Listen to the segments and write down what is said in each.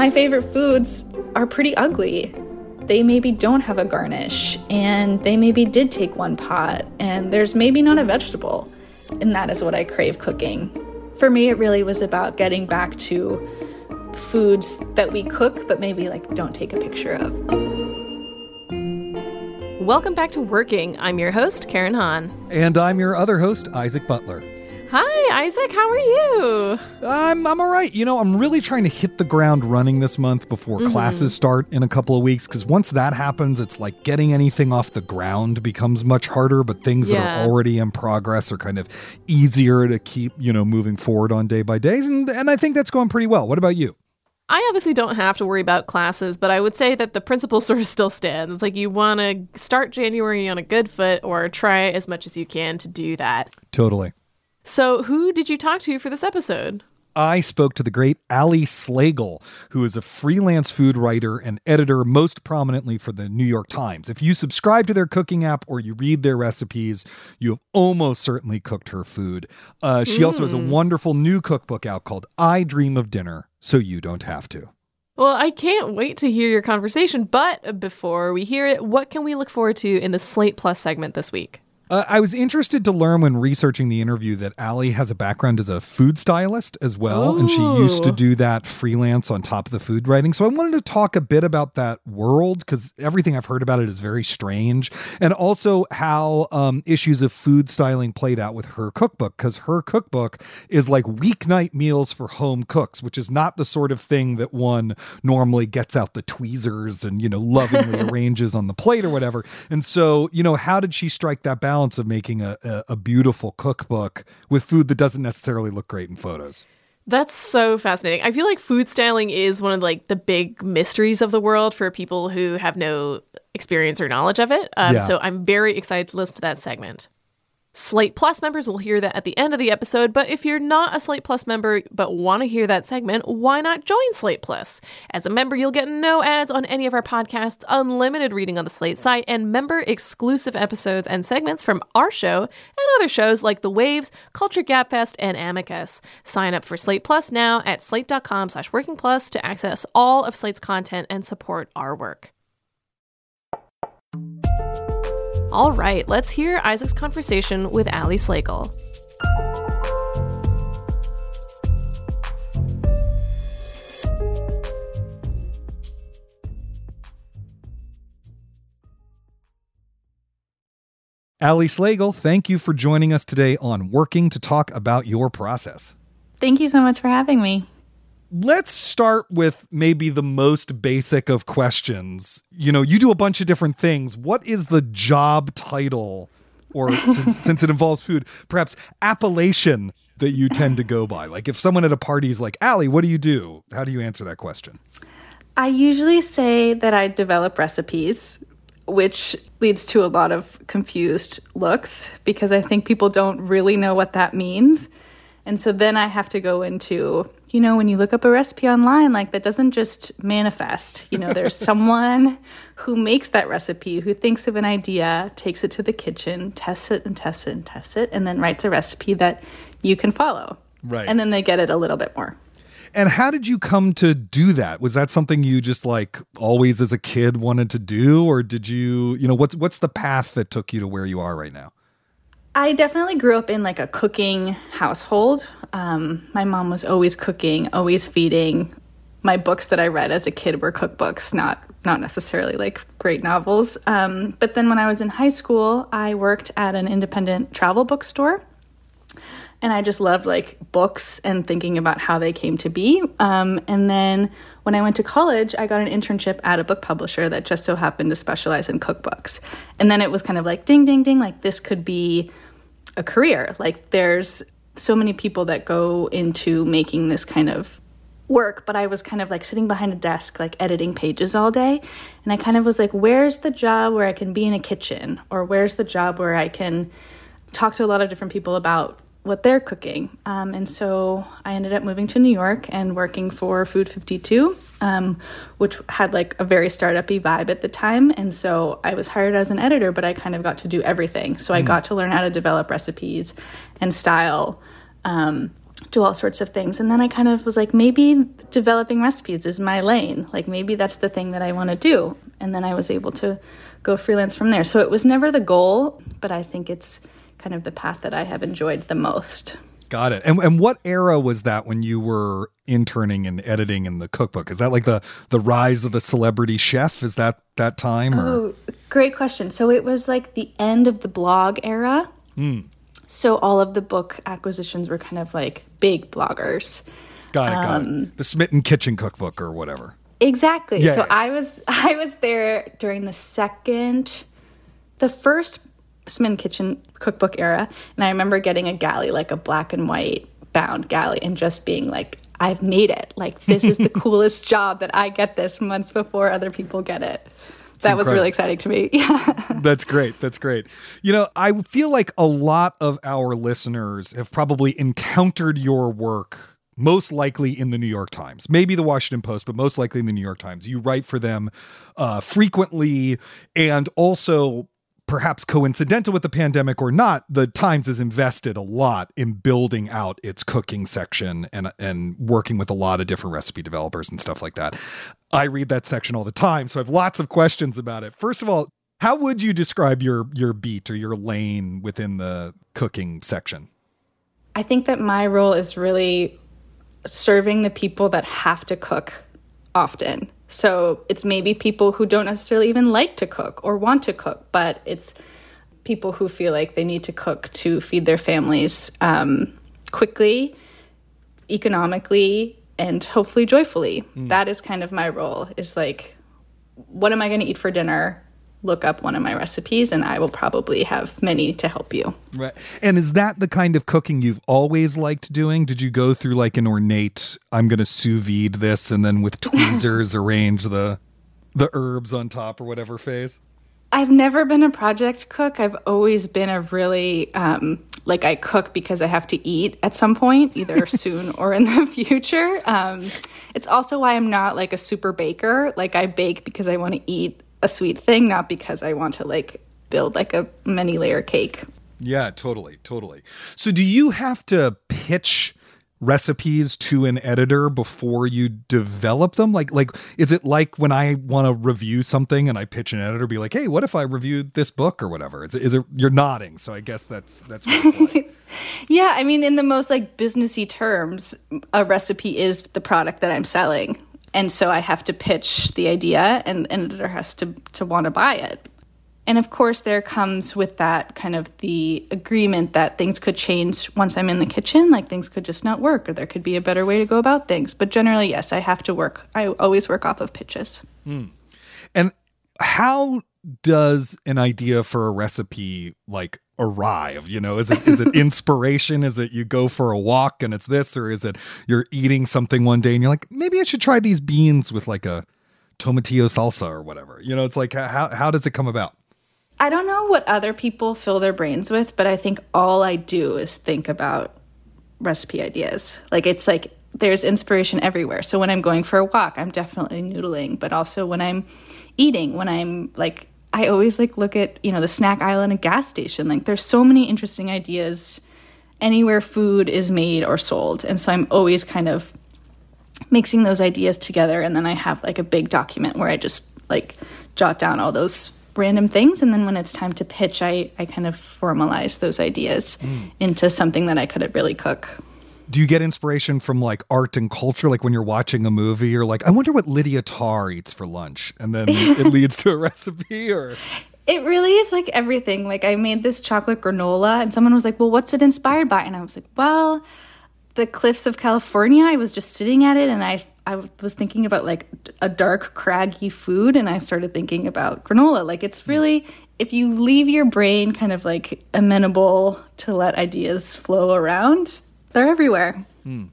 My favorite foods are pretty ugly. They maybe don't have a garnish, and they maybe did take one pot, and there's maybe not a vegetable. And that is what I crave cooking. For me, it really was about getting back to foods that we cook, but maybe like don't take a picture of. Welcome back to Working. I'm your host, Karen Han. And I'm your other host, Isaac Butler. Hi, Isaac. How are you? I'm I'm all right. You know, I'm really trying to hit the ground running this month before Mm-hmm. classes start in a couple of weeks because once that happens, it's like getting anything off the ground becomes much harder, but things that are already in progress are kind of easier to keep, you know, moving forward on day by days and and I think that's going pretty well. What about you? I obviously don't have to worry about classes, but I would say that the principle sort of still stands. It's like you want to start January on a good foot or try as much as you can to do that. Totally. So, who did you talk to for this episode? I spoke to the great Ali Slagle, who is a freelance food writer and editor, most prominently for the New York Times. If you subscribe to their cooking app or you read their recipes, you have almost certainly cooked her food. Uh, she also has a wonderful new cookbook out called I Dream of Dinner, so you don't have to. Well, I can't wait to hear your conversation, but before we hear it, what can we look forward to in the Slate Plus segment this week? Uh, I was interested to learn when researching the interview that Ali has a background as a food stylist as well, and she used to do that freelance on top of the food writing. So I wanted to talk a bit about that world because everything I've heard about it is very strange, and also how um, issues of food styling played out with her cookbook because her cookbook is like weeknight meals for home cooks, which is not the sort of thing that one normally gets out the tweezers and you know lovingly arranges on the plate or whatever. And so you know, how did she strike that balance of making a, a, a beautiful cookbook with food that doesn't necessarily look great in photos? That's so fascinating. I feel like food styling is one of like the big mysteries of the world for people who have no experience or knowledge of it. Um, Yeah. So I'm very excited to listen to that segment. Slate Plus members will hear that at the end of the episode, but if you're not a Slate Plus member but want to hear that segment, why not join Slate Plus? As a member, you'll get no ads on any of our podcasts, unlimited reading on the Slate site, and member exclusive episodes and segments from our show and other shows like The Waves, Culture Gabfest, and Amicus. Sign up for Slate Plus now at slate.com slash working plus to access all of Slate's content and support our work. All right, let's hear Isaac's conversation with Ali Slagle. Ali Slagle, thank you for joining us today on Working to talk about your process. Thank you so much for having me. Let's start with maybe the most basic of questions. You know, you do a bunch of different things. What is the job title, or since, since it involves food, perhaps appellation that you tend to go by? Like if someone at a party is like, Ali, what do you do? How do you answer that question? I usually say that I develop recipes, which leads to a lot of confused looks because I think people don't really know what that means. And so then I have to go into, you know, when you look up a recipe online, like that doesn't just manifest. You know, there's someone who makes that recipe, who thinks of an idea, takes it to the kitchen, tests it and tests it and tests it, and then writes a recipe that you can follow. Right. And then they get it a little bit more. And how did you come to do that? Was that something you just like always as a kid wanted to do, or did you, you know, what's what's the path that took you to where you are right now? I definitely grew up in like a cooking household. Um, my mom was always cooking, always feeding. My books that I read as a kid were cookbooks, not not necessarily like great novels. Um, but then when I was in high school, I worked at an independent travel bookstore, and I just loved like books and thinking about how they came to be. Um, and then when I went to college, I got an internship at a book publisher that just so happened to specialize in cookbooks. And then it was kind of like ding, ding, ding, like this could be a career. Like there's so many people that go into making this kind of work, but I was kind of like sitting behind a desk, like editing pages all day. And I kind of was like, where's the job where I can be in a kitchen? Or where's the job where I can talk to a lot of different people about what they're cooking. Um, and so I ended up moving to New York and working for Food 52, um, which had like a very startup-y vibe at the time. And so I was hired as an editor, but I kind of got to do everything. So I got to learn how to develop recipes and style. Um, do all sorts of things. And then I kind of was like, maybe developing recipes is my lane. Like, maybe that's the thing that I want to do. And then I was able to go freelance from there. So it was never the goal, but I think it's kind of the path that I have enjoyed the most. Got it. And and what era was that when you were interning and editing in the cookbook? Is that like the the rise of the celebrity chef? Is that that time? Or? Oh, great question. So it was like the end of the blog era. Mm. So all of the book acquisitions were kind of like big bloggers. Got it. Got um, it. The Smitten Kitchen Cookbook or whatever. Exactly. Yeah, so yeah. I was I was there during the second, the first Smitten Kitchen cookbook era. And I remember getting a galley, like a black and white bound galley, and just being like, I've made it. Like, this is the coolest job that I get this months before other people get it. It's that incredible. was really exciting to me. Yeah. That's great. That's great. You know, I feel like a lot of our listeners have probably encountered your work most likely in the New York Times, maybe the Washington Post, but most likely in the New York Times. You write for them uh, frequently and also perhaps coincidental with the pandemic or not, the Times has invested a lot in building out its cooking section and and working with a lot of different recipe developers and stuff like that. I read that section all the time, so I have lots of questions about it. First of all, how would you describe your your beat or your lane within the cooking section? I think that my role is really serving the people that have to cook often. So it's maybe people who don't necessarily even like to cook or want to cook, but it's people who feel like they need to cook to feed their families um, quickly, economically, and hopefully joyfully. Mm. That is kind of my role. Is like, what am I going to eat for dinner? Look up one of my recipes and I will probably have many to help you. Right. And is that the kind of cooking you've always liked doing? Did you go through like an ornate I'm going to sous vide this and then with tweezers arrange the the herbs on top or whatever phase? I've never been a project cook. I've always been a really um, like I cook because I have to eat at some point, either soon or in the future. Um, it's also why I'm not like a super baker. Like I bake because I want to eat a sweet thing, not because I want to like build like a many layer cake. Yeah, totally, totally. So do you have to pitch recipes to an editor before you develop them? Like like is it like when I want to review something and I pitch an editor be like, "Hey, what if I reviewed this book or whatever?" Is it, is it you're nodding, so I guess that's that's what like. yeah, I mean in the most like businessy terms, a recipe is the product that I'm selling and so I have to pitch the idea, and, and editor has to to want to buy it. And of course, there comes with that kind of the agreement that things could change once I'm in the kitchen, like things could just not work, or there could be a better way to go about things. But generally, yes, I have to work. I always work off of pitches. Mm. And how does an idea for a recipe like arrive you know? Is it is it inspiration? Is it you go for a walk and it's this or is it you're eating something one day and you're like maybe i should try these beans with like a tomatillo salsa or whatever. You know it's like how how does it come about? I don't know what other people fill their brains with but i think all i do is think about recipe ideas. Like it's like there's inspiration everywhere. So when i'm going for a walk i'm definitely noodling but also when i'm eating when i'm like I always like look at, you know, the snack aisle in a gas station. Like there's so many interesting ideas anywhere food is made or sold. And so I'm always kind of mixing those ideas together and then I have like a big document where I just like jot down all those random things and then when it's time to pitch I I kind of formalize those ideas mm. into something that I could really cook do you get inspiration from like art and culture like when you're watching a movie you're like i wonder what lydia tár eats for lunch and then it leads to a recipe or It really is like everything. Like I made this chocolate granola and someone was like, "Well, what's it inspired by?" And I was like, "Well, the cliffs of California." I was just sitting at it and I I was thinking about like a dark craggy food and I started thinking about granola. Like it's hmm. really if you leave your brain kind of like amenable to let ideas flow around, they're everywhere. Mm.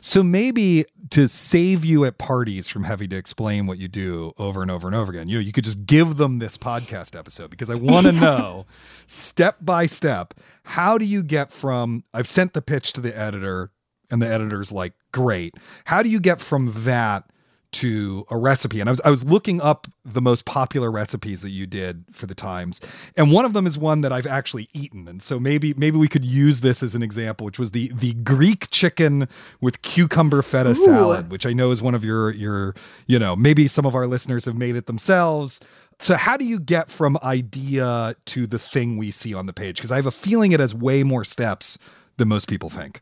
So maybe to save you at parties from having to explain what you do over and over and over again, you know, you could just give them this podcast episode because I want to know step by step how do you get from I've sent the pitch to the editor and the editor's like, great. How do you get from that to a recipe. And I was I was looking up the most popular recipes that you did for the Times, and one of them is one that I've actually eaten. And so maybe maybe we could use this as an example, which was the the Greek chicken with cucumber feta Ooh. salad, which I know is one of your your you know maybe some of our listeners have made it themselves. So how do you get from idea to the thing we see on the page? Because I have a feeling it has way more steps than most people think.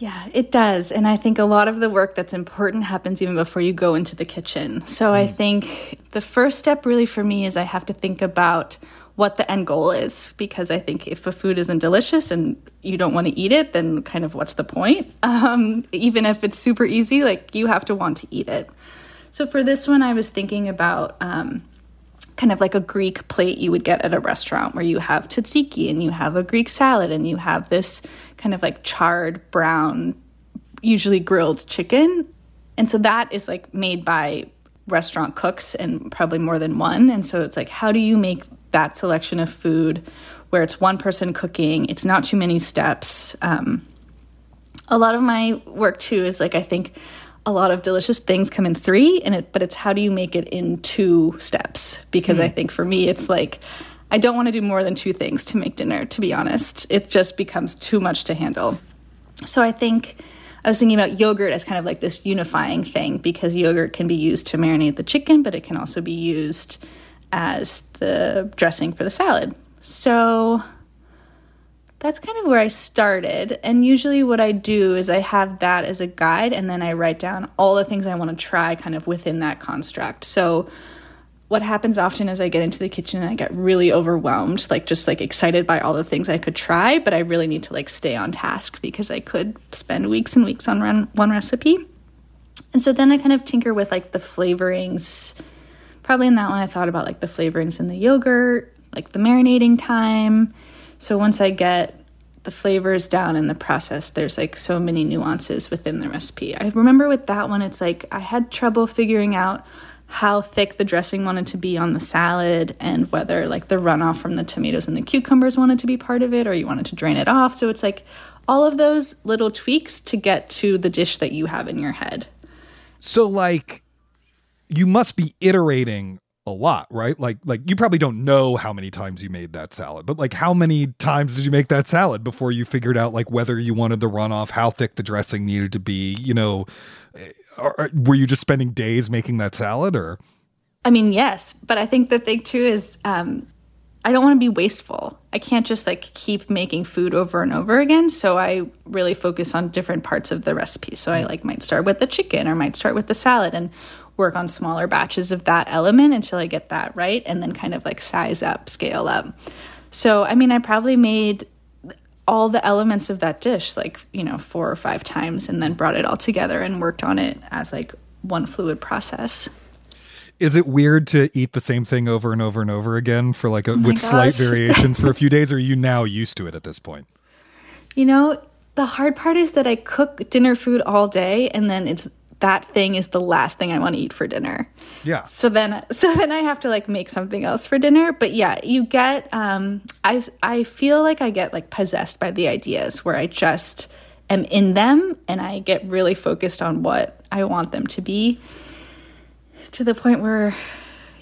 Yeah, it does. And I think a lot of the work that's important happens even before you go into the kitchen. So mm. I think the first step really for me is I have to think about what the end goal is because I think if a food isn't delicious and you don't want to eat it, then kind of what's the point? Um, even if it's super easy, like you have to want to eat it. So for this one, I was thinking about um, kind of like a Greek plate you would get at a restaurant where you have tzatziki and you have a Greek salad and you have this kind of like charred brown, usually grilled chicken. And so that is like made by restaurant cooks and probably more than one. And so it's like, how do you make that selection of food where it's one person cooking? It's not too many steps. Um, a lot of my work too is like, I think a lot of delicious things come in three and it but it's how do you make it in two steps? Because mm. i think for me it's like i don't want to do more than two things to make dinner to be honest. It just becomes too much to handle. So i think i was thinking about yogurt as kind of like this unifying thing because yogurt can be used to marinate the chicken but it can also be used as the dressing for the salad. So that's kind of where I started. And usually, what I do is I have that as a guide, and then I write down all the things I want to try kind of within that construct. So, what happens often is I get into the kitchen and I get really overwhelmed, like just like excited by all the things I could try, but I really need to like stay on task because I could spend weeks and weeks on run, one recipe. And so then I kind of tinker with like the flavorings. Probably in that one, I thought about like the flavorings in the yogurt, like the marinating time so once I get the flavors down in the process, there's like so many nuances within the recipe. I remember with that one, it's like I had trouble figuring out how thick the dressing wanted to be on the salad and whether like the runoff from the tomatoes and the cucumbers wanted to be part of it or you wanted to drain it off. So it's like all of those little tweaks to get to the dish that you have in your head. So like you must be iterating a lot, right? Like like you probably don't know how many times you made that salad, but like how many times did you make that salad before you figured out like whether you wanted the runoff, how thick the dressing needed to be, you know, eh, or, were you just spending days making that salad or I mean, yes, but I think the thing too is um I don't want to be wasteful. I can't just like keep making food over and over again. So I really focus on different parts of the recipe. So I like might start with the chicken or might start with the salad and work on smaller batches of that element until I get that right and then kind of like size up, scale up. So, I mean, I probably made all the elements of that dish like, you know, four or five times and then brought it all together and worked on it as like one fluid process. Is it weird to eat the same thing over and over and over again for like a, oh with gosh. slight variations for a few days or are you now used to it at this point? You know, the hard part is that I cook dinner food all day and then it's that thing is the last thing I want to eat for dinner. Yeah. So then so then I have to like make something else for dinner, but yeah, you get um I I feel like I get like possessed by the ideas where I just am in them and I get really focused on what I want them to be to the point where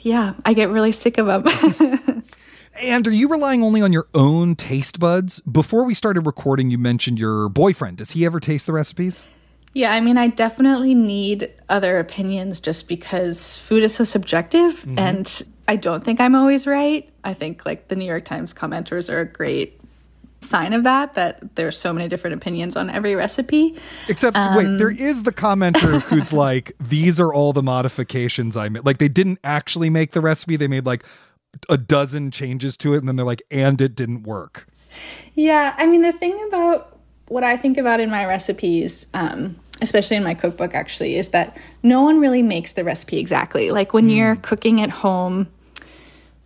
yeah, I get really sick of them. And are you relying only on your own taste buds? Before we started recording, you mentioned your boyfriend. Does he ever taste the recipes? Yeah, I mean, I definitely need other opinions just because food is so subjective mm-hmm. and I don't think I'm always right. I think like the New York Times commenters are a great sign of that that there's so many different opinions on every recipe. Except um, wait, there is the commenter who's like these are all the modifications I made. Like they didn't actually make the recipe, they made like a dozen changes to it and then they're like and it didn't work. Yeah, I mean the thing about what I think about in my recipes um especially in my cookbook actually is that no one really makes the recipe exactly. Like when mm. you're cooking at home,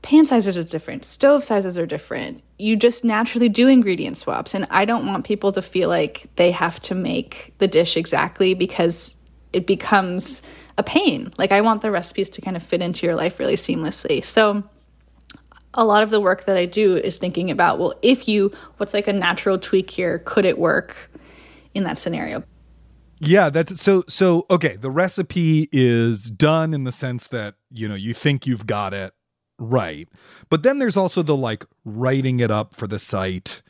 pan sizes are different, stove sizes are different. You just naturally do ingredient swaps. And I don't want people to feel like they have to make the dish exactly because it becomes a pain. Like I want the recipes to kind of fit into your life really seamlessly. So a lot of the work that I do is thinking about, well, if you, what's like a natural tweak here? Could it work in that scenario? Yeah, that's so so okay, the recipe is done in the sense that, you know, you think you've got it right. But then there's also the like writing it up for the site,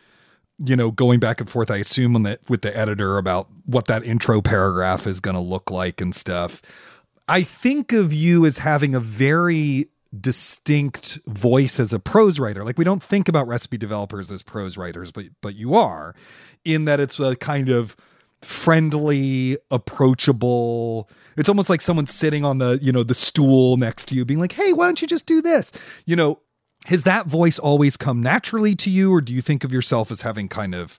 you know, going back and forth I assume on the, with the editor about what that intro paragraph is going to look like and stuff. I think of you as having a very distinct voice as a prose writer. Like we don't think about recipe developers as prose writers, but but you are in that it's a kind of friendly, approachable. It's almost like someone sitting on the, you know, the stool next to you being like, "Hey, why don't you just do this?" You know, has that voice always come naturally to you or do you think of yourself as having kind of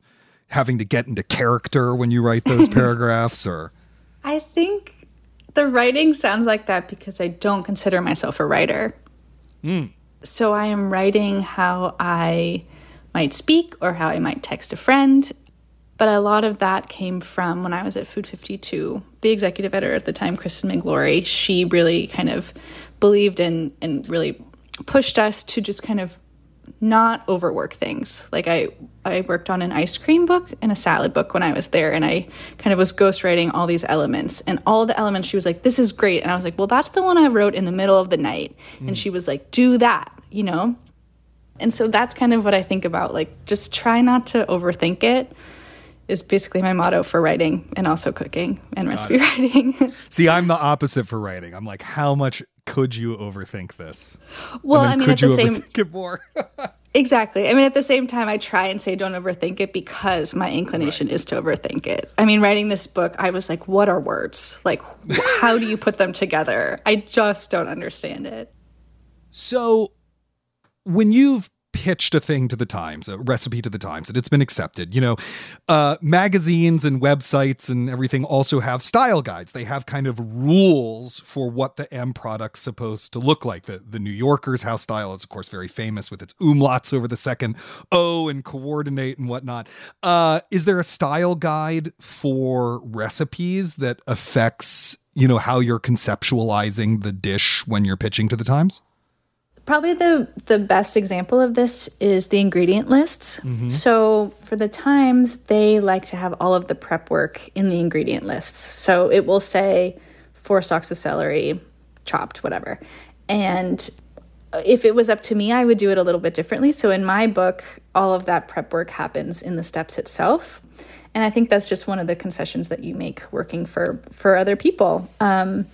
having to get into character when you write those paragraphs or I think the writing sounds like that because I don't consider myself a writer. Mm. So I am writing how I might speak or how I might text a friend but a lot of that came from when I was at Food 52. The executive editor at the time, Kristen Miglore, she really kind of believed in and really pushed us to just kind of not overwork things. Like I I worked on an ice cream book and a salad book when I was there and I kind of was ghostwriting all these elements and all the elements she was like this is great and I was like well that's the one I wrote in the middle of the night mm. and she was like do that, you know? And so that's kind of what I think about like just try not to overthink it is basically my motto for writing and also cooking and Got recipe it. writing. See, I'm the opposite for writing. I'm like, how much could you overthink this? Well, I mean, at the same it more. exactly. I mean, at the same time, I try and say don't overthink it because my inclination right. is to overthink it. I mean, writing this book, I was like, what are words? Like, how do you put them together? I just don't understand it. So, when you've pitched a thing to the Times, a recipe to the Times, and it's been accepted. You know, uh, magazines and websites and everything also have style guides. They have kind of rules for what the M product's supposed to look like. The the New Yorker's house style is, of course, very famous with its umlauts over the second O and coordinate and whatnot. Uh, is there a style guide for recipes that affects you know how you're conceptualizing the dish when you're pitching to the Times? Probably the the best example of this is the ingredient lists. Mm-hmm. So for the Times, they like to have all of the prep work in the ingredient lists. So it will say four stalks of celery, chopped, whatever. And if it was up to me, I would do it a little bit differently. So in my book, all of that prep work happens in the steps itself. And I think that's just one of the concessions that you make working for for other people. Um,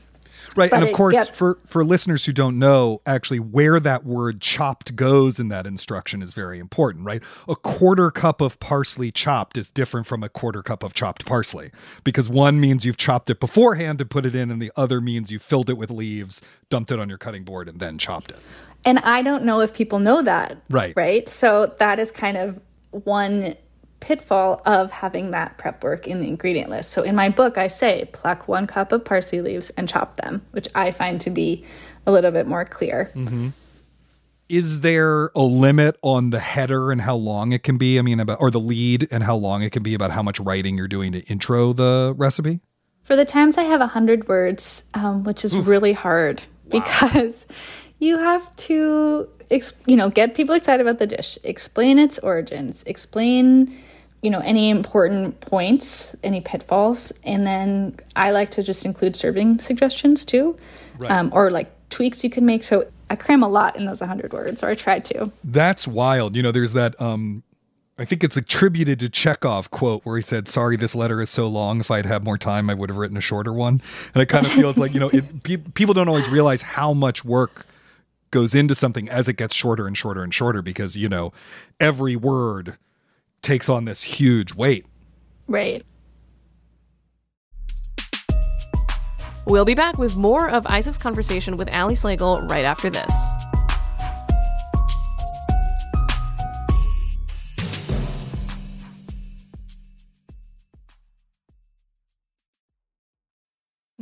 Right. But and of course, yep. for, for listeners who don't know, actually, where that word chopped goes in that instruction is very important, right? A quarter cup of parsley chopped is different from a quarter cup of chopped parsley because one means you've chopped it beforehand to put it in, and the other means you filled it with leaves, dumped it on your cutting board, and then chopped it. And I don't know if people know that. Right. Right. So that is kind of one pitfall of having that prep work in the ingredient list. So in my book, I say pluck one cup of parsley leaves and chop them, which I find to be a little bit more clear. Mm-hmm. Is there a limit on the header and how long it can be? I mean, about or the lead and how long it can be about how much writing you're doing to intro the recipe? For the times I have a hundred words, um, which is Oof. really hard wow. because you have to you know get people excited about the dish explain its origins explain you know any important points any pitfalls and then i like to just include serving suggestions too right. um, or like tweaks you can make so i cram a lot in those 100 words or i try to that's wild you know there's that um I think it's attributed to Chekhov quote where he said, "Sorry, this letter is so long. If I'd had more time, I would have written a shorter one." And it kind of feels like you know, it, pe- people don't always realize how much work goes into something as it gets shorter and shorter and shorter because, you know, every word takes on this huge weight. Right. We'll be back with more of Isaac's conversation with Ali Slagle right after this.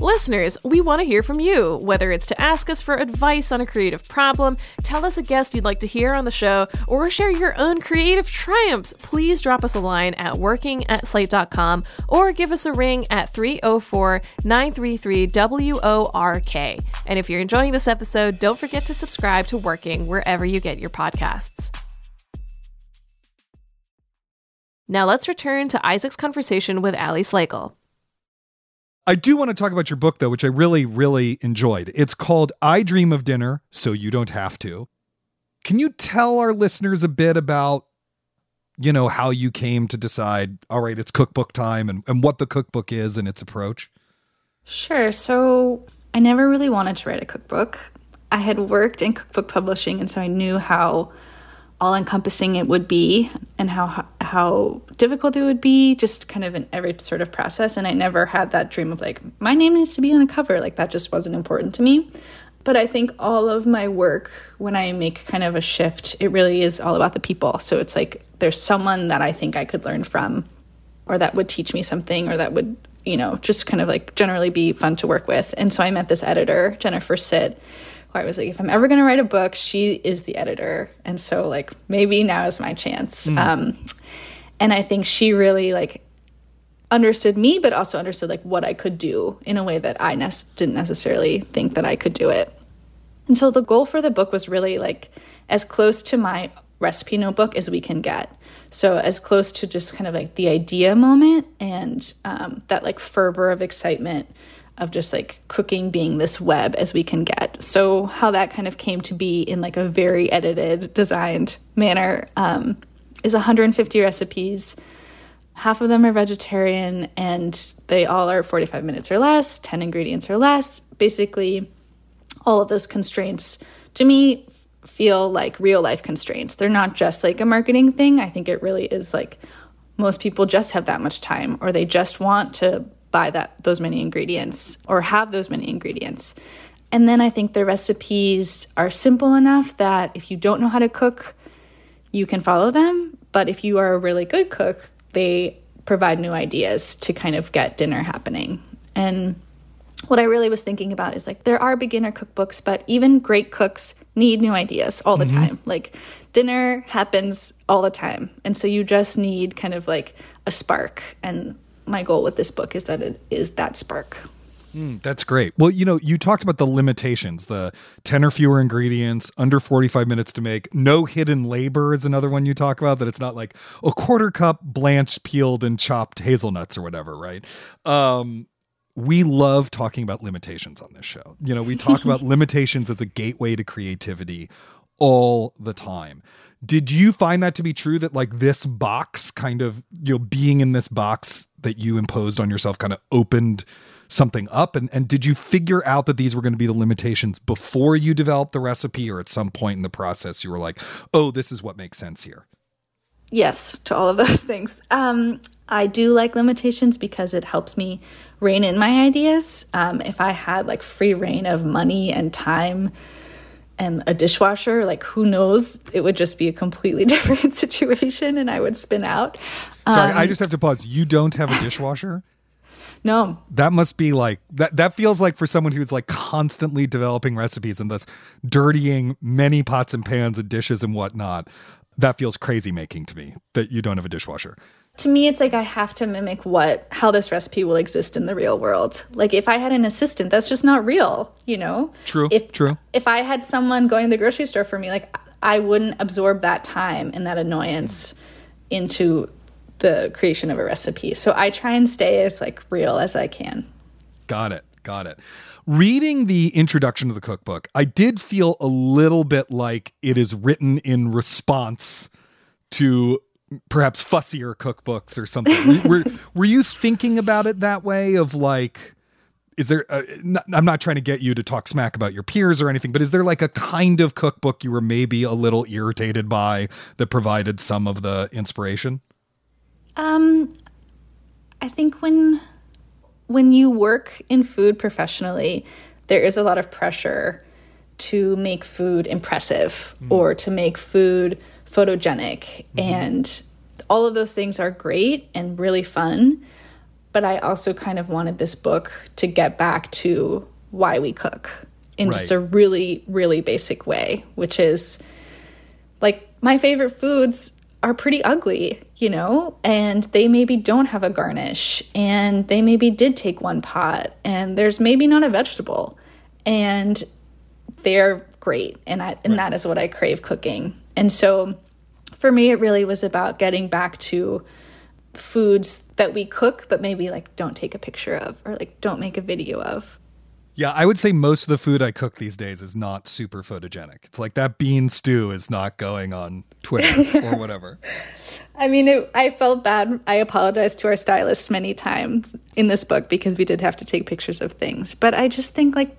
Listeners, we want to hear from you, whether it's to ask us for advice on a creative problem, tell us a guest you'd like to hear on the show, or share your own creative triumphs. Please drop us a line at working at slate.com or give us a ring at 304 933 WORK. And if you're enjoying this episode, don't forget to subscribe to Working wherever you get your podcasts. Now let's return to Isaac's conversation with Ali Slagle. I do want to talk about your book, though, which I really, really enjoyed. It's called I Dream of Dinner, So You Don't Have to. Can you tell our listeners a bit about, you know, how you came to decide, all right, it's cookbook time and, and what the cookbook is and its approach? Sure. So I never really wanted to write a cookbook. I had worked in cookbook publishing, and so I knew how all encompassing it would be and how how difficult it would be just kind of in every sort of process. And I never had that dream of like my name needs to be on a cover. Like that just wasn't important to me. But I think all of my work when I make kind of a shift it really is all about the people. So it's like there's someone that I think I could learn from or that would teach me something or that would you know just kind of like generally be fun to work with. And so I met this editor Jennifer Sit where I was like, if I'm ever going to write a book, she is the editor. And so, like, maybe now is my chance. Mm. Um, and I think she really, like, understood me, but also understood, like, what I could do in a way that I ne- didn't necessarily think that I could do it. And so the goal for the book was really, like, as close to my recipe notebook as we can get. So, as close to just kind of like the idea moment and um, that, like, fervor of excitement of just like cooking being this web as we can get. So how that kind of came to be in like a very edited, designed manner um, is 150 recipes. Half of them are vegetarian, and they all are 45 minutes or less, 10 ingredients or less. Basically, all of those constraints to me feel like real life constraints. They're not just like a marketing thing. I think it really is like most people just have that much time or they just want to buy that those many ingredients or have those many ingredients. And then I think the recipes are simple enough that if you don't know how to cook, you can follow them. But if you are a really good cook, they provide new ideas to kind of get dinner happening. And what I really was thinking about is like there are beginner cookbooks, but even great cooks need new ideas all the mm-hmm. time. Like dinner happens all the time. And so you just need kind of like a spark. And my goal with this book is that it is that spark. Mm, that's great. Well, you know, you talked about the limitations, the 10 or fewer ingredients, under 45 minutes to make. No hidden labor is another one you talk about, that it's not like a quarter cup blanched, peeled, and chopped hazelnuts or whatever, right? Um, we love talking about limitations on this show. You know, we talk about limitations as a gateway to creativity all the time. Did you find that to be true that like this box kind of, you know, being in this box that you imposed on yourself kind of opened something up and and did you figure out that these were going to be the limitations before you developed the recipe or at some point in the process you were like, "Oh, this is what makes sense here." Yes, to all of those things. Um I do like limitations because it helps me rein in my ideas. Um, if I had like free reign of money and time, and a dishwasher, like who knows? It would just be a completely different situation and I would spin out. Sorry, um, I just have to pause. You don't have a dishwasher? no. That must be like that that feels like for someone who's like constantly developing recipes and thus dirtying many pots and pans and dishes and whatnot. that feels crazy making to me that you don't have a dishwasher. To me, it's like I have to mimic what how this recipe will exist in the real world. Like if I had an assistant, that's just not real, you know. True. If true. If I had someone going to the grocery store for me, like I wouldn't absorb that time and that annoyance into the creation of a recipe. So I try and stay as like real as I can. Got it. Got it. Reading the introduction to the cookbook, I did feel a little bit like it is written in response to perhaps fussier cookbooks or something. were, were you thinking about it that way of like is there a, i'm not trying to get you to talk smack about your peers or anything but is there like a kind of cookbook you were maybe a little irritated by that provided some of the inspiration um i think when when you work in food professionally, there is a lot of pressure to make food impressive mm. or to make food photogenic. Mm-hmm. And all of those things are great and really fun. But I also kind of wanted this book to get back to why we cook in right. just a really, really basic way, which is like my favorite foods are pretty ugly, you know, and they maybe don't have a garnish and they maybe did take one pot and there's maybe not a vegetable and they're great and I and right. that is what I crave cooking. And so for me it really was about getting back to foods that we cook but maybe like don't take a picture of or like don't make a video of. Yeah, I would say most of the food I cook these days is not super photogenic. It's like that bean stew is not going on Twitter or whatever. I mean, it, I felt bad. I apologized to our stylists many times in this book because we did have to take pictures of things. But I just think like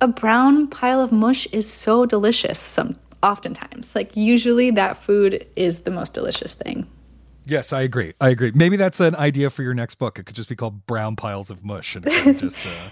a brown pile of mush is so delicious. Some oftentimes, like usually, that food is the most delicious thing. Yes, I agree. I agree. Maybe that's an idea for your next book. It could just be called Brown Piles of Mush, and just. Uh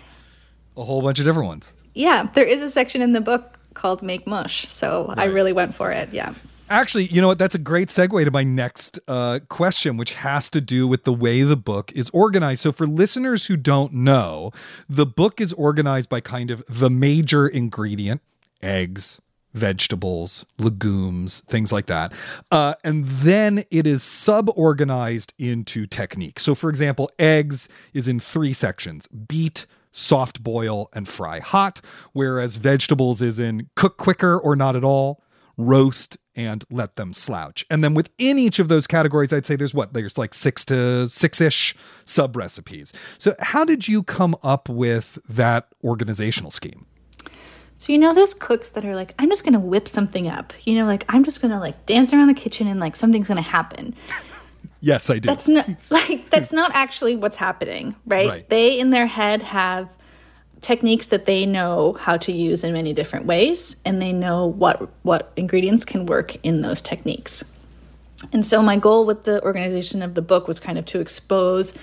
a whole bunch of different ones. Yeah, there is a section in the book called Make Mush. So right. I really went for it. Yeah. Actually, you know what? That's a great segue to my next uh, question, which has to do with the way the book is organized. So, for listeners who don't know, the book is organized by kind of the major ingredient eggs, vegetables, legumes, things like that. Uh, and then it is sub organized into technique. So, for example, eggs is in three sections beat, soft boil and fry hot, whereas vegetables is in cook quicker or not at all, roast and let them slouch. And then within each of those categories, I'd say there's what? There's like six to six ish sub recipes. So, how did you come up with that organizational scheme? So, you know, those cooks that are like, I'm just going to whip something up, you know, like I'm just going to like dance around the kitchen and like something's going to happen. Yes, I do. That's not like that's not actually what's happening, right? right? They in their head have techniques that they know how to use in many different ways and they know what what ingredients can work in those techniques. And so my goal with the organization of the book was kind of to expose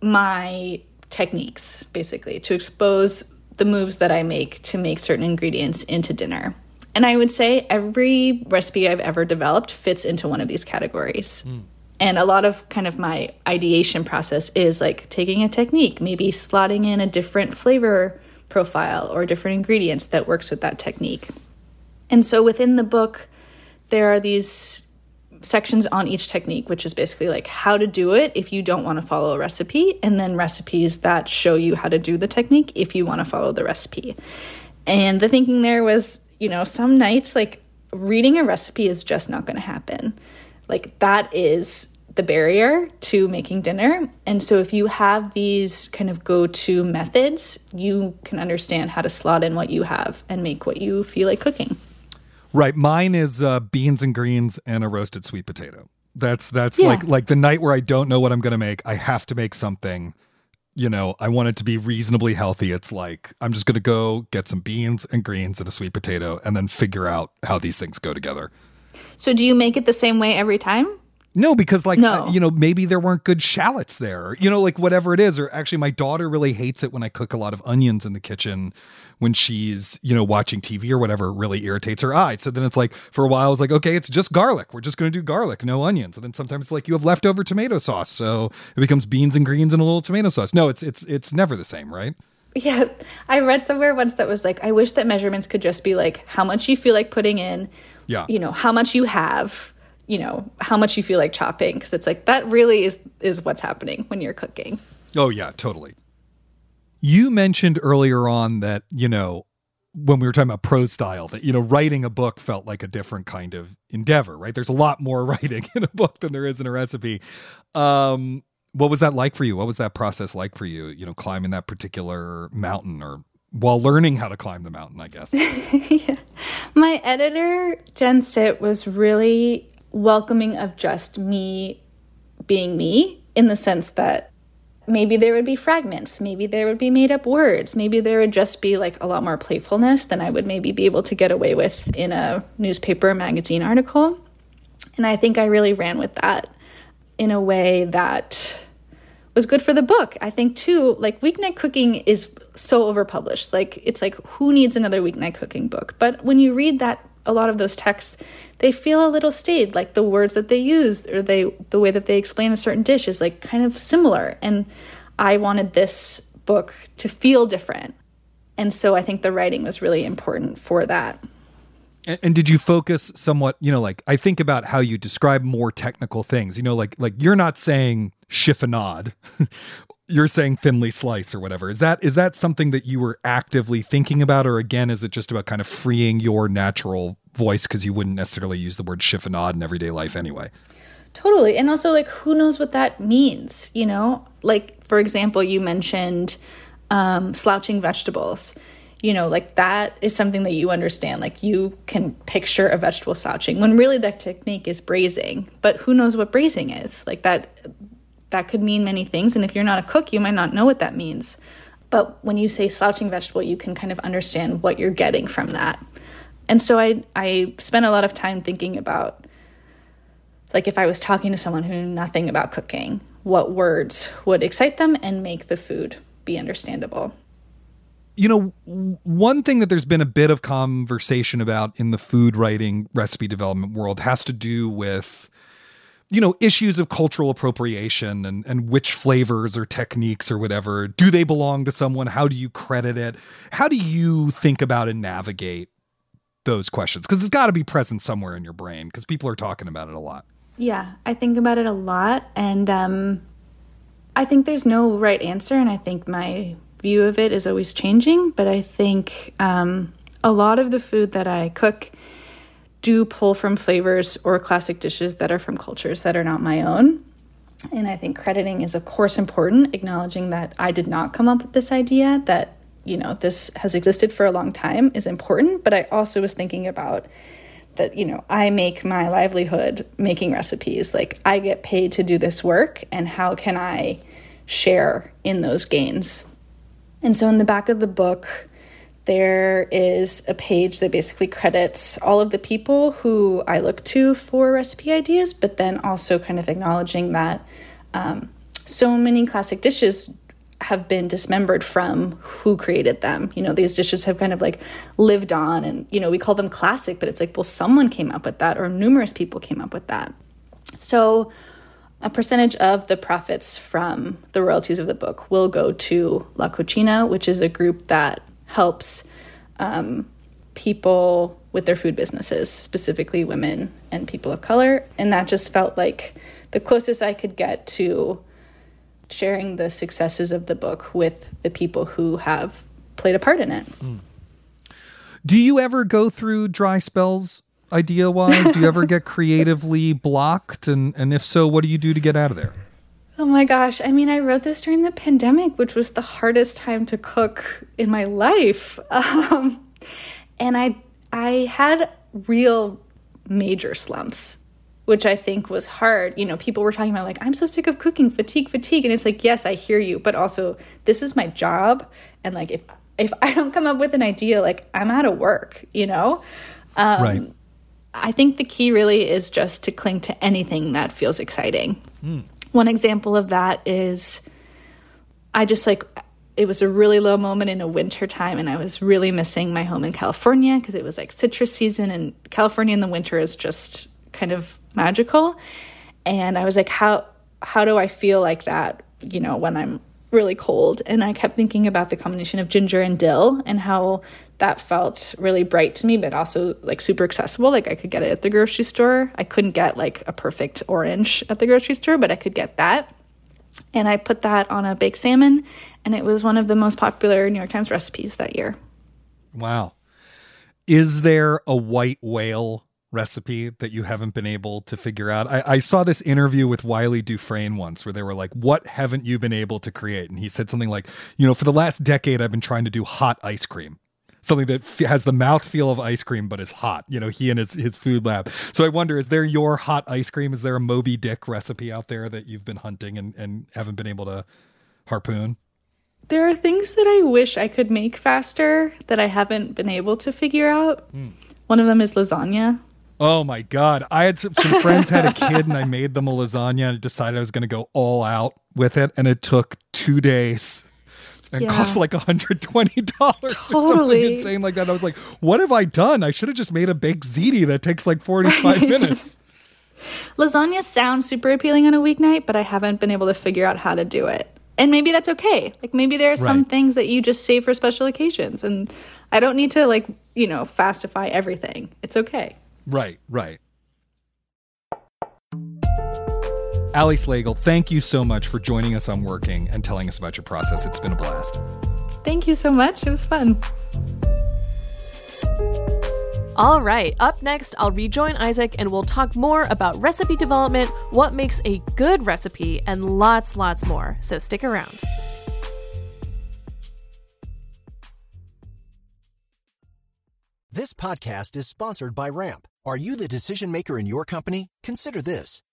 my techniques basically, to expose the moves that I make to make certain ingredients into dinner. And I would say every recipe I've ever developed fits into one of these categories. Mm. And a lot of kind of my ideation process is like taking a technique, maybe slotting in a different flavor profile or different ingredients that works with that technique. And so within the book, there are these sections on each technique, which is basically like how to do it if you don't want to follow a recipe, and then recipes that show you how to do the technique if you want to follow the recipe. And the thinking there was, you know, some nights like reading a recipe is just not going to happen. Like that is the barrier to making dinner. And so if you have these kind of go to methods, you can understand how to slot in what you have and make what you feel like cooking. Right. Mine is uh, beans and greens and a roasted sweet potato. That's that's yeah. like like the night where I don't know what I'm going to make. I have to make something. You know, I want it to be reasonably healthy. It's like I'm just going to go get some beans and greens and a sweet potato and then figure out how these things go together. So do you make it the same way every time? No, because like no. Uh, you know, maybe there weren't good shallots there. You know, like whatever it is. Or actually, my daughter really hates it when I cook a lot of onions in the kitchen when she's you know watching TV or whatever. It really irritates her eye. So then it's like for a while I was like, okay, it's just garlic. We're just going to do garlic, no onions. And then sometimes it's like you have leftover tomato sauce, so it becomes beans and greens and a little tomato sauce. No, it's it's it's never the same, right? Yeah, I read somewhere once that was like, I wish that measurements could just be like how much you feel like putting in Yeah. You know, how much you have, you know, how much you feel like chopping because it's like that really is is what's happening when you're cooking. Oh yeah, totally. You mentioned earlier on that, you know, when we were talking about prose style, that, you know, writing a book felt like a different kind of endeavor, right? There's a lot more writing in a book than there is in a recipe. Um, what was that like for you? What was that process like for you, you know, climbing that particular mountain or while learning how to climb the mountain, I guess? yeah. My editor, Jen Sit, was really welcoming of just me being me in the sense that maybe there would be fragments, maybe there would be made up words, maybe there would just be like a lot more playfulness than I would maybe be able to get away with in a newspaper magazine article. And I think I really ran with that in a way that was good for the book. I think too, like weeknight cooking is so overpublished. Like it's like who needs another weeknight cooking book? But when you read that a lot of those texts, they feel a little staid. Like the words that they use or they the way that they explain a certain dish is like kind of similar. And I wanted this book to feel different. And so I think the writing was really important for that. And, and, did you focus somewhat, you know, like I think about how you describe more technical things, you know, like like you're not saying chiffonade. you're saying thinly sliced or whatever. Is that is that something that you were actively thinking about or again is it just about kind of freeing your natural voice because you wouldn't necessarily use the word chiffonade in everyday life anyway? Totally. And also like who knows what that means, you know? Like for example, you mentioned um, slouching vegetables you know, like that is something that you understand. Like you can picture a vegetable slouching when really that technique is braising. But who knows what braising is? Like that that could mean many things and if you're not a cook, you might not know what that means. But when you say slouching vegetable, you can kind of understand what you're getting from that. And so I I spent a lot of time thinking about like if I was talking to someone who knew nothing about cooking, what words would excite them and make the food be understandable you know, one thing that there's been a bit of conversation about in the food writing recipe development world has to do with you know issues of cultural appropriation and and which flavors or techniques or whatever do they belong to someone? How do you credit it? How do you think about and navigate those questions? Because it's got to be present somewhere in your brain because people are talking about it a lot. Yeah i think about it a lot and um i think there's no right answer and i think my view of it is always changing, but I think um, a lot of the food that I cook do pull from flavors or classic dishes that are from cultures that are not my own. And I think crediting is, of course, important, acknowledging that I did not come up with this idea, that, you know, this has existed for a long time is important. But I also was thinking about that, you know, I make my livelihood making recipes. Like, I get paid to do this work, and how can I share in those gains? And so in the back of the book, there is a page that basically credits all of the people who I look to for recipe ideas, but then also kind of acknowledging that um, so many classic dishes have been dismembered from who created them. You know, these dishes have kind of like lived on, and, you know, we call them classic, but it's like, well, someone came up with that, or numerous people came up with that. So, a percentage of the profits from the royalties of the book will go to La Cocina, which is a group that helps um, people with their food businesses, specifically women and people of color. And that just felt like the closest I could get to sharing the successes of the book with the people who have played a part in it. Mm. Do you ever go through dry spells idea wise? do you ever get creatively blocked? And, and if so, what do you do to get out of there? Oh my gosh. I mean, I wrote this during the pandemic, which was the hardest time to cook in my life. Um, and I, I had real major slumps, which I think was hard. You know, people were talking about, like, I'm so sick of cooking, fatigue, fatigue. And it's like, yes, I hear you, but also, this is my job. And like, if, if I don't come up with an idea, like, I'm out of work, you know? Um, right. I think the key really is just to cling to anything that feels exciting. Mm. One example of that is I just like it was a really low moment in a winter time and I was really missing my home in California because it was like citrus season and California in the winter is just kind of magical. And I was like how how do I feel like that, you know, when I'm really cold? And I kept thinking about the combination of ginger and dill and how that felt really bright to me, but also like super accessible. Like I could get it at the grocery store. I couldn't get like a perfect orange at the grocery store, but I could get that. And I put that on a baked salmon, and it was one of the most popular New York Times recipes that year. Wow. Is there a white whale recipe that you haven't been able to figure out? I, I, saw this interview with Wylie Dufresne once where they were like, What haven't you been able to create? And he said something like, You know, for the last decade, I've been trying to do hot ice cream. Something that f- has the mouth feel of ice cream but is hot. You know, he and his, his food lab. So I wonder, is there your hot ice cream? Is there a Moby Dick recipe out there that you've been hunting and, and haven't been able to harpoon? There are things that I wish I could make faster that I haven't been able to figure out. Mm. One of them is lasagna. Oh my god! I had some, some friends had a kid, and I made them a lasagna, and decided I was going to go all out with it, and it took two days. And yeah. cost like $120 totally. or something insane like that. I was like, what have I done? I should have just made a baked ziti that takes like 45 minutes. Lasagna sounds super appealing on a weeknight, but I haven't been able to figure out how to do it. And maybe that's okay. Like maybe there are right. some things that you just save for special occasions and I don't need to like, you know, fastify everything. It's okay. Right, right. Ali Slagle, thank you so much for joining us on Working and telling us about your process. It's been a blast. Thank you so much. It was fun. All right, up next, I'll rejoin Isaac and we'll talk more about recipe development, what makes a good recipe, and lots, lots more. So stick around. This podcast is sponsored by Ramp. Are you the decision maker in your company? Consider this.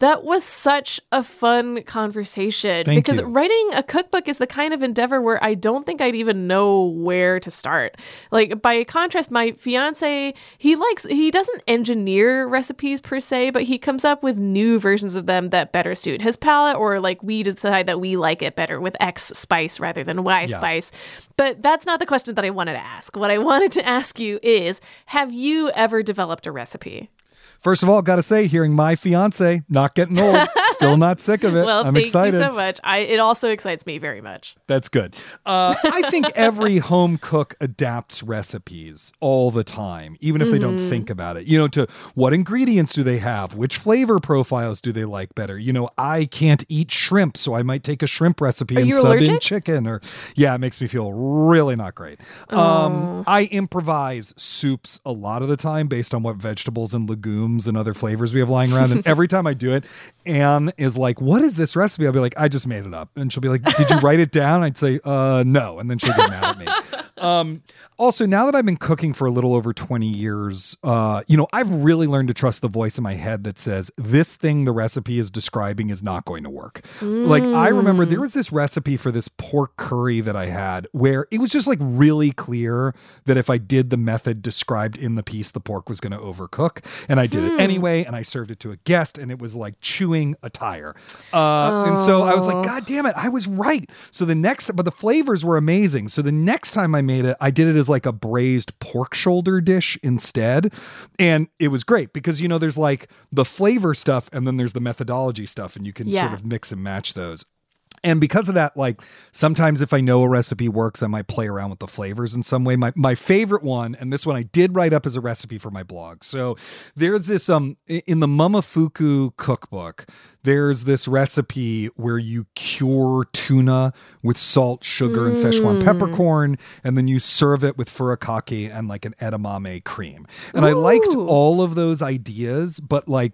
That was such a fun conversation Thank because you. writing a cookbook is the kind of endeavor where I don't think I'd even know where to start. Like by contrast, my fiance, he likes he doesn't engineer recipes per se, but he comes up with new versions of them that better suit his palate or like we decide that we like it better with X spice rather than Y Yeah. spice. But that's not the question that I wanted to ask. What I wanted to ask you is, have you ever developed a recipe? First of all, got to say, hearing my fiance not getting old, Still not sick of it. well, I'm thank excited. you so much. I it also excites me very much. That's good. Uh, I think every home cook adapts recipes all the time, even if they don't Mm-hmm. think about it. You know, to what ingredients do they have? Which flavor profiles do they like better? You know, I can't eat shrimp, so I might take a shrimp recipe Are and sub in chicken. Or yeah, it makes me feel really not great. Oh. Um, I improvise soups a lot of the time based on what vegetables and legumes and other flavors we have lying around. And every time I do it, Anne is like, "What is this recipe?" I'll be like, "I just made it up," and she'll be like, "Did you write it down?" I'd say, "Uh, no," and then she'll get mad at me. Um, also, now that I've been cooking for a little over 20 years, uh, you know, I've really learned to trust the voice in my head that says this thing the recipe is describing is not going to work. Like, I remember there was this recipe for this pork curry that I had where it was just like really clear that if I did the method described in the piece, the pork was going to overcook. And I did it anyway, and I served it to a guest, and it was like chewing a tire. Uh, And so I was like, God damn it, I was right. So the next, but the flavors were amazing. So the next time I made it, I did it as like a braised pork shoulder dish instead. And it was great because, you know, there's like the flavor stuff and then there's the methodology stuff, and you can sort of mix and match those. And because of that, like sometimes if I know a recipe works, I might play around with the flavors in some way. My my favorite one, and this one I did write up as a recipe for my blog. So there's this um in the Momofuku cookbook, there's this recipe where you cure tuna with salt, sugar, and Szechuan peppercorn, and then you serve it with furikake and like an edamame cream. And I liked all of those ideas, but like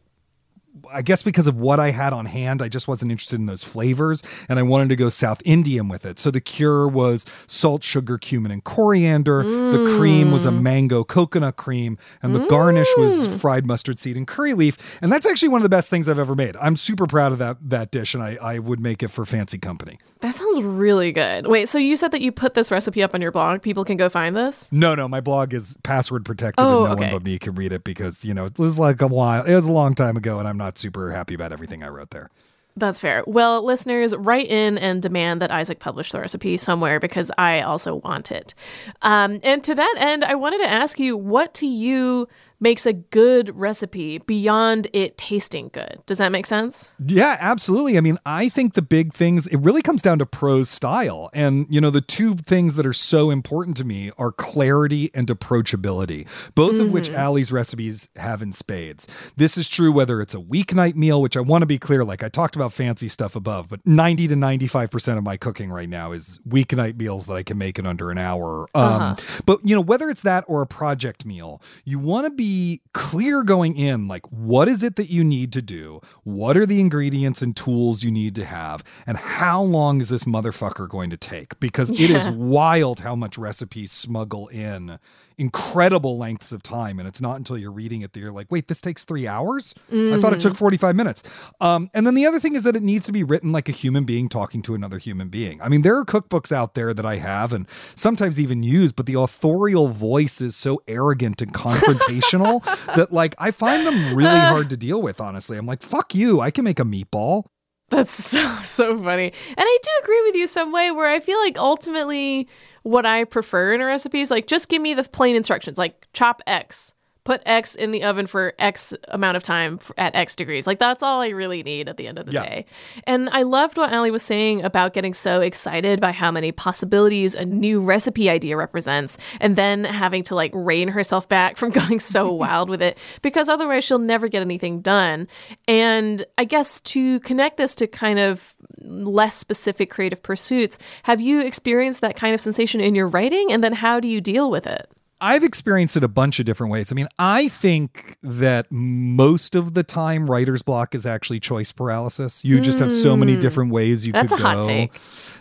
I guess because of what I had on hand, I just wasn't interested in those flavors and I wanted to go South Indian with it. So the cure was salt, sugar, cumin, and coriander. The cream was a mm. mango coconut cream, and the garnish was mm. fried mustard seed and curry leaf. And that's actually one of the best things I've ever made. I'm super proud of that that dish, and I, I would make it for fancy company. That sounds really good. Wait, so you said that you put this recipe up on your blog? People can go find this? No, no, my blog is password protected Oh, and no okay. one but me can read it because, you know, it was like a while, it was a long time ago, and I'm not super happy about everything I wrote there. That's fair. Well, listeners, write in and demand that Isaac publish the recipe somewhere because I also want it. Um, and to that end, I wanted to ask you what to you makes a good recipe beyond it tasting good. Does that make sense? Yeah, absolutely. I mean, I think the big things, it really comes down to prose style. And, you know, the two things that are so important to me are clarity and approachability, both of which Ali's recipes have in spades. This is true whether it's a weeknight meal, which I want to be clear, like I talked about fancy stuff above, but 90 to 95% of my cooking right now is weeknight meals that I can make in under an hour. Um, But, you know, whether it's that or a project meal, you want to be clear going in like, what is it that you need to do? What are the ingredients and tools you need to have? And how long is this motherfucker going to take? Because it is wild how much recipes smuggle in incredible lengths of time. And it's not until you're reading it that you're like, wait, this takes three hours? I thought it took 45 minutes. Um, and then the other thing is that it needs to be written like a human being talking to another human being. I mean, there are cookbooks out there that I have and sometimes even use, but the authorial voice is so arrogant and confrontational that like I find them really hard to deal with, honestly. I'm like, fuck you, I can make a meatball. That's so so funny. And I do agree with you some way where I feel like ultimately what I prefer in a recipe is like just give me the plain instructions, like chop X, put X in the oven for X amount of time at X degrees. Like that's all I really need at the end of the Yeah. day. And I loved what Ali was saying about getting so excited by how many possibilities a new recipe idea represents and then having to like rein herself back from going so wild with it because otherwise she'll never get anything done. And I guess to connect this to kind of less specific creative pursuits, have you experienced that kind of sensation in your writing? And then how do you deal with it? I've experienced it a bunch of different ways. I mean, I think that most of the time writer's block is actually choice paralysis. You just have so many different ways you Hmm. That's could go.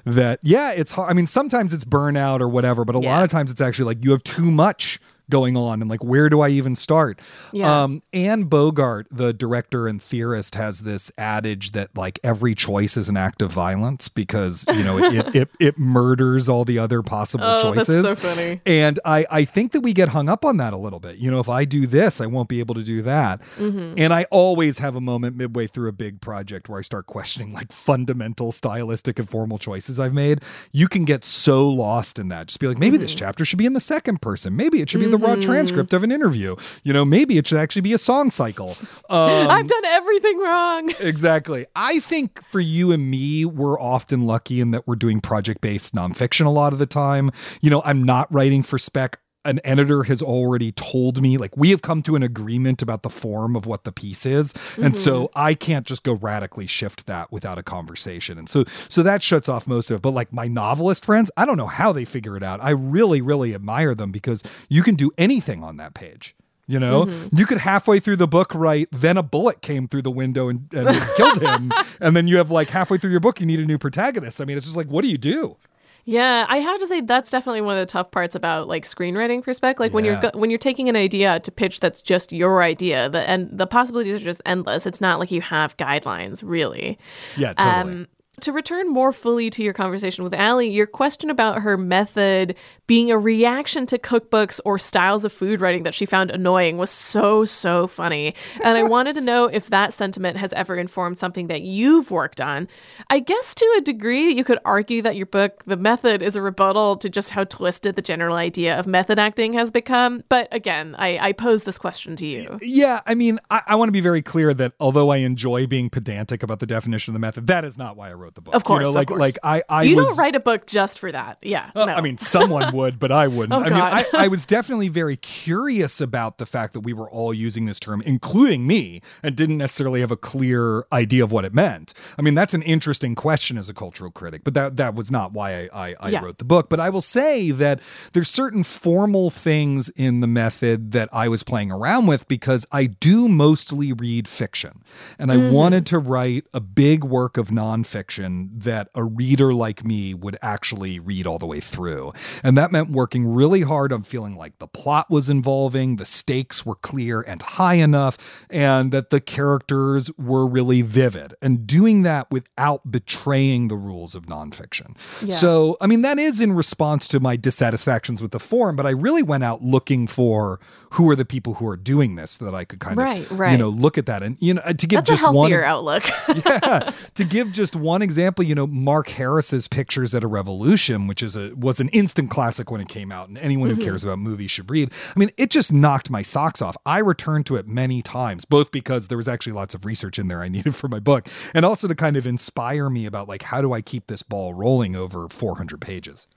That yeah, it's hard. I mean, sometimes it's burnout or whatever, but a Yeah. lot of times it's actually like you have too much going on and like where do I even start? Yeah. Um Anne Bogart, the director and theorist, has this adage that like every choice is an act of violence because you know it it, it murders all the other possible Oh, that's choices. so funny. And I, I think that we get hung up on that a little bit. You know, if I do this, I won't be able to do that. Mm-hmm. And I always have a moment midway through a big project where I start questioning like fundamental stylistic and formal choices I've made. You can get so lost in that. Just be like, maybe this Mm-hmm. chapter should be in the second person. Maybe it should be the raw transcript of an interview. You know, maybe it should actually be a song cycle. Um, I've done everything wrong. Exactly. I think for you and me, we're often lucky in that we're doing project based nonfiction a lot of the time. You know, I'm not writing for spec an editor has already told me like we have come to an agreement about the form of what the piece is mm-hmm. and so mm-hmm. i can't just go radically shift that without a conversation and so so that shuts off most of it but like my novelist friends i don't know how they figure it out i really really admire them because you can do anything on that page you know, mm-hmm. you could halfway through the book write, then a bullet came through the window and, and killed him. And then you have like halfway through your book, you need a new protagonist. I mean, it's just like, what do you do? Yeah, I have to say that's definitely one of the tough parts about like screenwriting perspective. Like yeah. when you're go- when you're taking an idea to pitch that's just your idea, the and the possibilities are just endless. It's not like you have guidelines really. Yeah, totally. Um, to return more fully to your conversation with Ali, your question about her method being a reaction to cookbooks or styles of food writing that she found annoying was so, so funny. And I wanted to know if that sentiment has ever informed something that you've worked on. I guess to a degree, you could argue that your book, The Method, is a rebuttal to just how twisted the general idea of method acting has become. But again, I, I pose this question to you. Yeah, I mean, I, I want to be very clear that although I enjoy being pedantic about the definition of the method, that is not why I wrote wrote the book. Of course, you know, like course. like I, I you was, don't write a book just for that. Yeah, uh, no. I mean, someone would, but I wouldn't. oh, I mean, I, I was definitely very curious about the fact that we were all using this term, including me, and didn't necessarily have a clear idea of what it meant. I mean, that's an interesting question as a cultural critic, but that that was not why I, I, I yeah. wrote the book. But I will say that there's certain formal things in the method that I was playing around with because I do mostly read fiction, and I mm-hmm. wanted to write a big work of nonfiction that a reader like me would actually read all the way through. And that meant working really hard on feeling like the plot was involving, the stakes were clear and high enough, and that the characters were really vivid. And doing that without betraying the rules of nonfiction. Yeah. So, I mean, that is in response to my dissatisfactions with the form, but I really went out looking for who are the people who are doing this so that I could kind right, of, right. you know, look at that. And, you know, to give That's just a one outlook. yeah. To give just one example, you know, Mark Harris's Pictures at a Revolution, which is a was an instant classic when it came out, and anyone mm-hmm. who cares about movies should read. I mean, it just knocked my socks off. I returned to it many times, both because there was actually lots of research in there I needed for my book, and also to kind of inspire me about like how do I keep this ball rolling over 400 pages.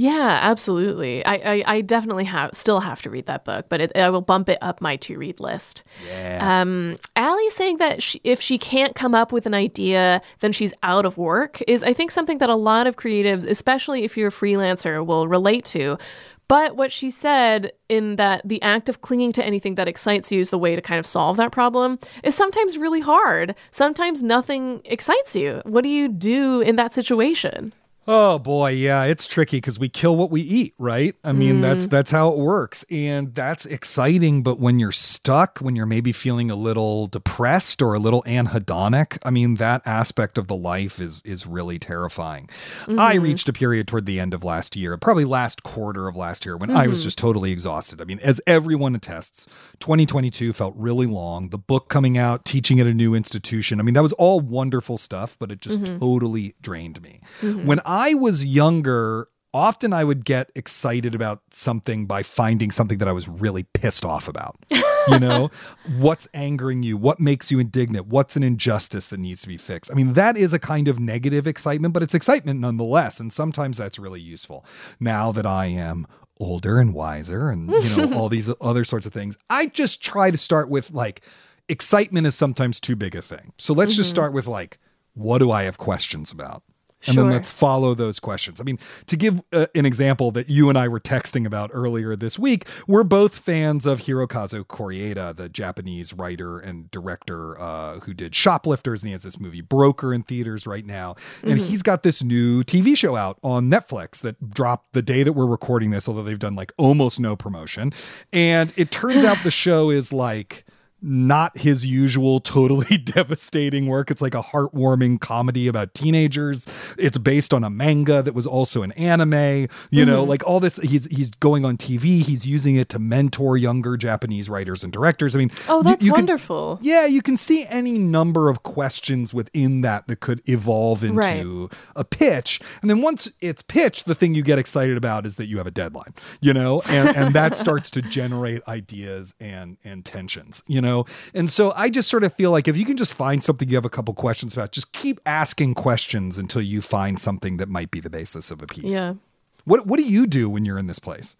Yeah, absolutely. I, I, I, definitely have still have to read that book, but it, I will bump it up my to read list. Yeah. Um, Ali saying that she, if she can't come up with an idea, then she's out of work is I think something that a lot of creatives, especially if you're a freelancer, will relate to. But what she said in that the act of clinging to anything that excites you is the way to kind of solve that problem is sometimes really hard. Sometimes nothing excites you. What do you do in that situation? Oh boy, yeah, it's tricky because we kill what we eat, right? I mean, mm. that's that's how it works, and that's exciting. But when you're stuck, when you're maybe feeling a little depressed or a little anhedonic, I mean, that aspect of the life is is really terrifying. Mm-hmm. I reached a period toward the end of last year, probably last quarter of last year, when mm-hmm. I was mm-hmm. just totally exhausted. I mean, as everyone attests, 2022 felt really long. The book coming out, teaching at a new institution. I mean, that was all wonderful stuff, but it just mm-hmm. totally drained me. Mm-hmm. When I was younger, often I would get excited about something by finding something that I was really pissed off about. You know, what's angering you? What makes you indignant? What's an injustice that needs to be fixed? I mean, that is a kind of negative excitement, but it's excitement nonetheless. And sometimes that's really useful. Now that I am older and wiser and, you know, all these other sorts of things, I just try to start with like, excitement is sometimes too big a thing. So let's mm-hmm. just start with like, what do I have questions about? And sure. then let's follow those questions. I mean, to give uh, an example that you and I were texting about earlier this week, we're both fans of Hirokazu Koreeda, the Japanese writer and director uh, who did Shoplifters, and he has this movie Broker in theaters right now. And mm-hmm. he's got this new TV show out on Netflix that dropped the day that we're recording this, although they've done like almost no promotion. And it turns out the show is like not his usual totally devastating work. It's like a heartwarming comedy about teenagers. It's based on a manga that was also an anime. You know, Mm-hmm. like all this. He's he's going on TV. He's using it to mentor younger Japanese writers and directors. I mean, Oh, that's you can- wonderful. yeah, you can see any number of questions within that that could evolve into Right. a pitch. And then once it's pitched, the thing you get excited about is that you have a deadline, you know, and, and that starts to generate ideas and and tensions, you know. And so I just sort of feel like if you can just find something you have a couple questions about, just keep asking questions until you find something that might be the basis of a piece. Yeah. What what do you do when you're in this place?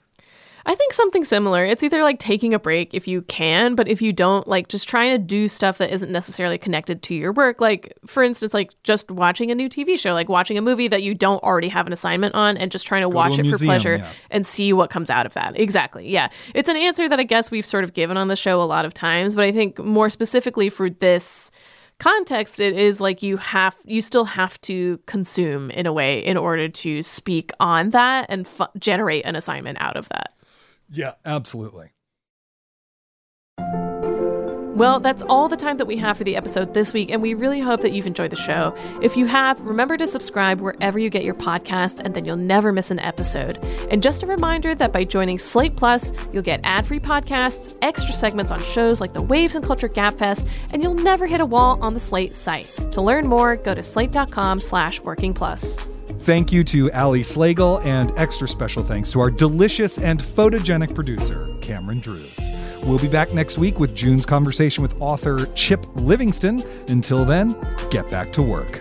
I think something similar. It's either like taking a break if you can, but if you don't, like just trying to do stuff that isn't necessarily connected to your work. Like, for instance, like just watching a new TV show, like watching a movie that you don't already have an assignment on and just trying to to watch a it for pleasure yeah. and see what comes out of that. Exactly. Yeah. It's an answer that I guess we've sort of given on the show a lot of times, but I think more specifically for this context it is like you have you still have to consume in a way in order to speak on that and fu- generate an assignment out of that Yeah, absolutely. Well, that's all the time that we have for the episode this week, and we really hope that you've enjoyed the show. If you have, remember to subscribe wherever you get your podcasts, and then you'll never miss an episode. And just a reminder that by joining Slate Plus, you'll get ad free podcasts, extra segments on shows like the Waves and Culture Gabfest, and you'll never hit a wall on the Slate site. To learn more, go to slate.com slash working plus. Thank you to Ali Slagle, and extra special thanks to our delicious and photogenic producer, Cameron Drews. We'll be back next week with June's conversation with author Chip Livingston. Until then, get back to work.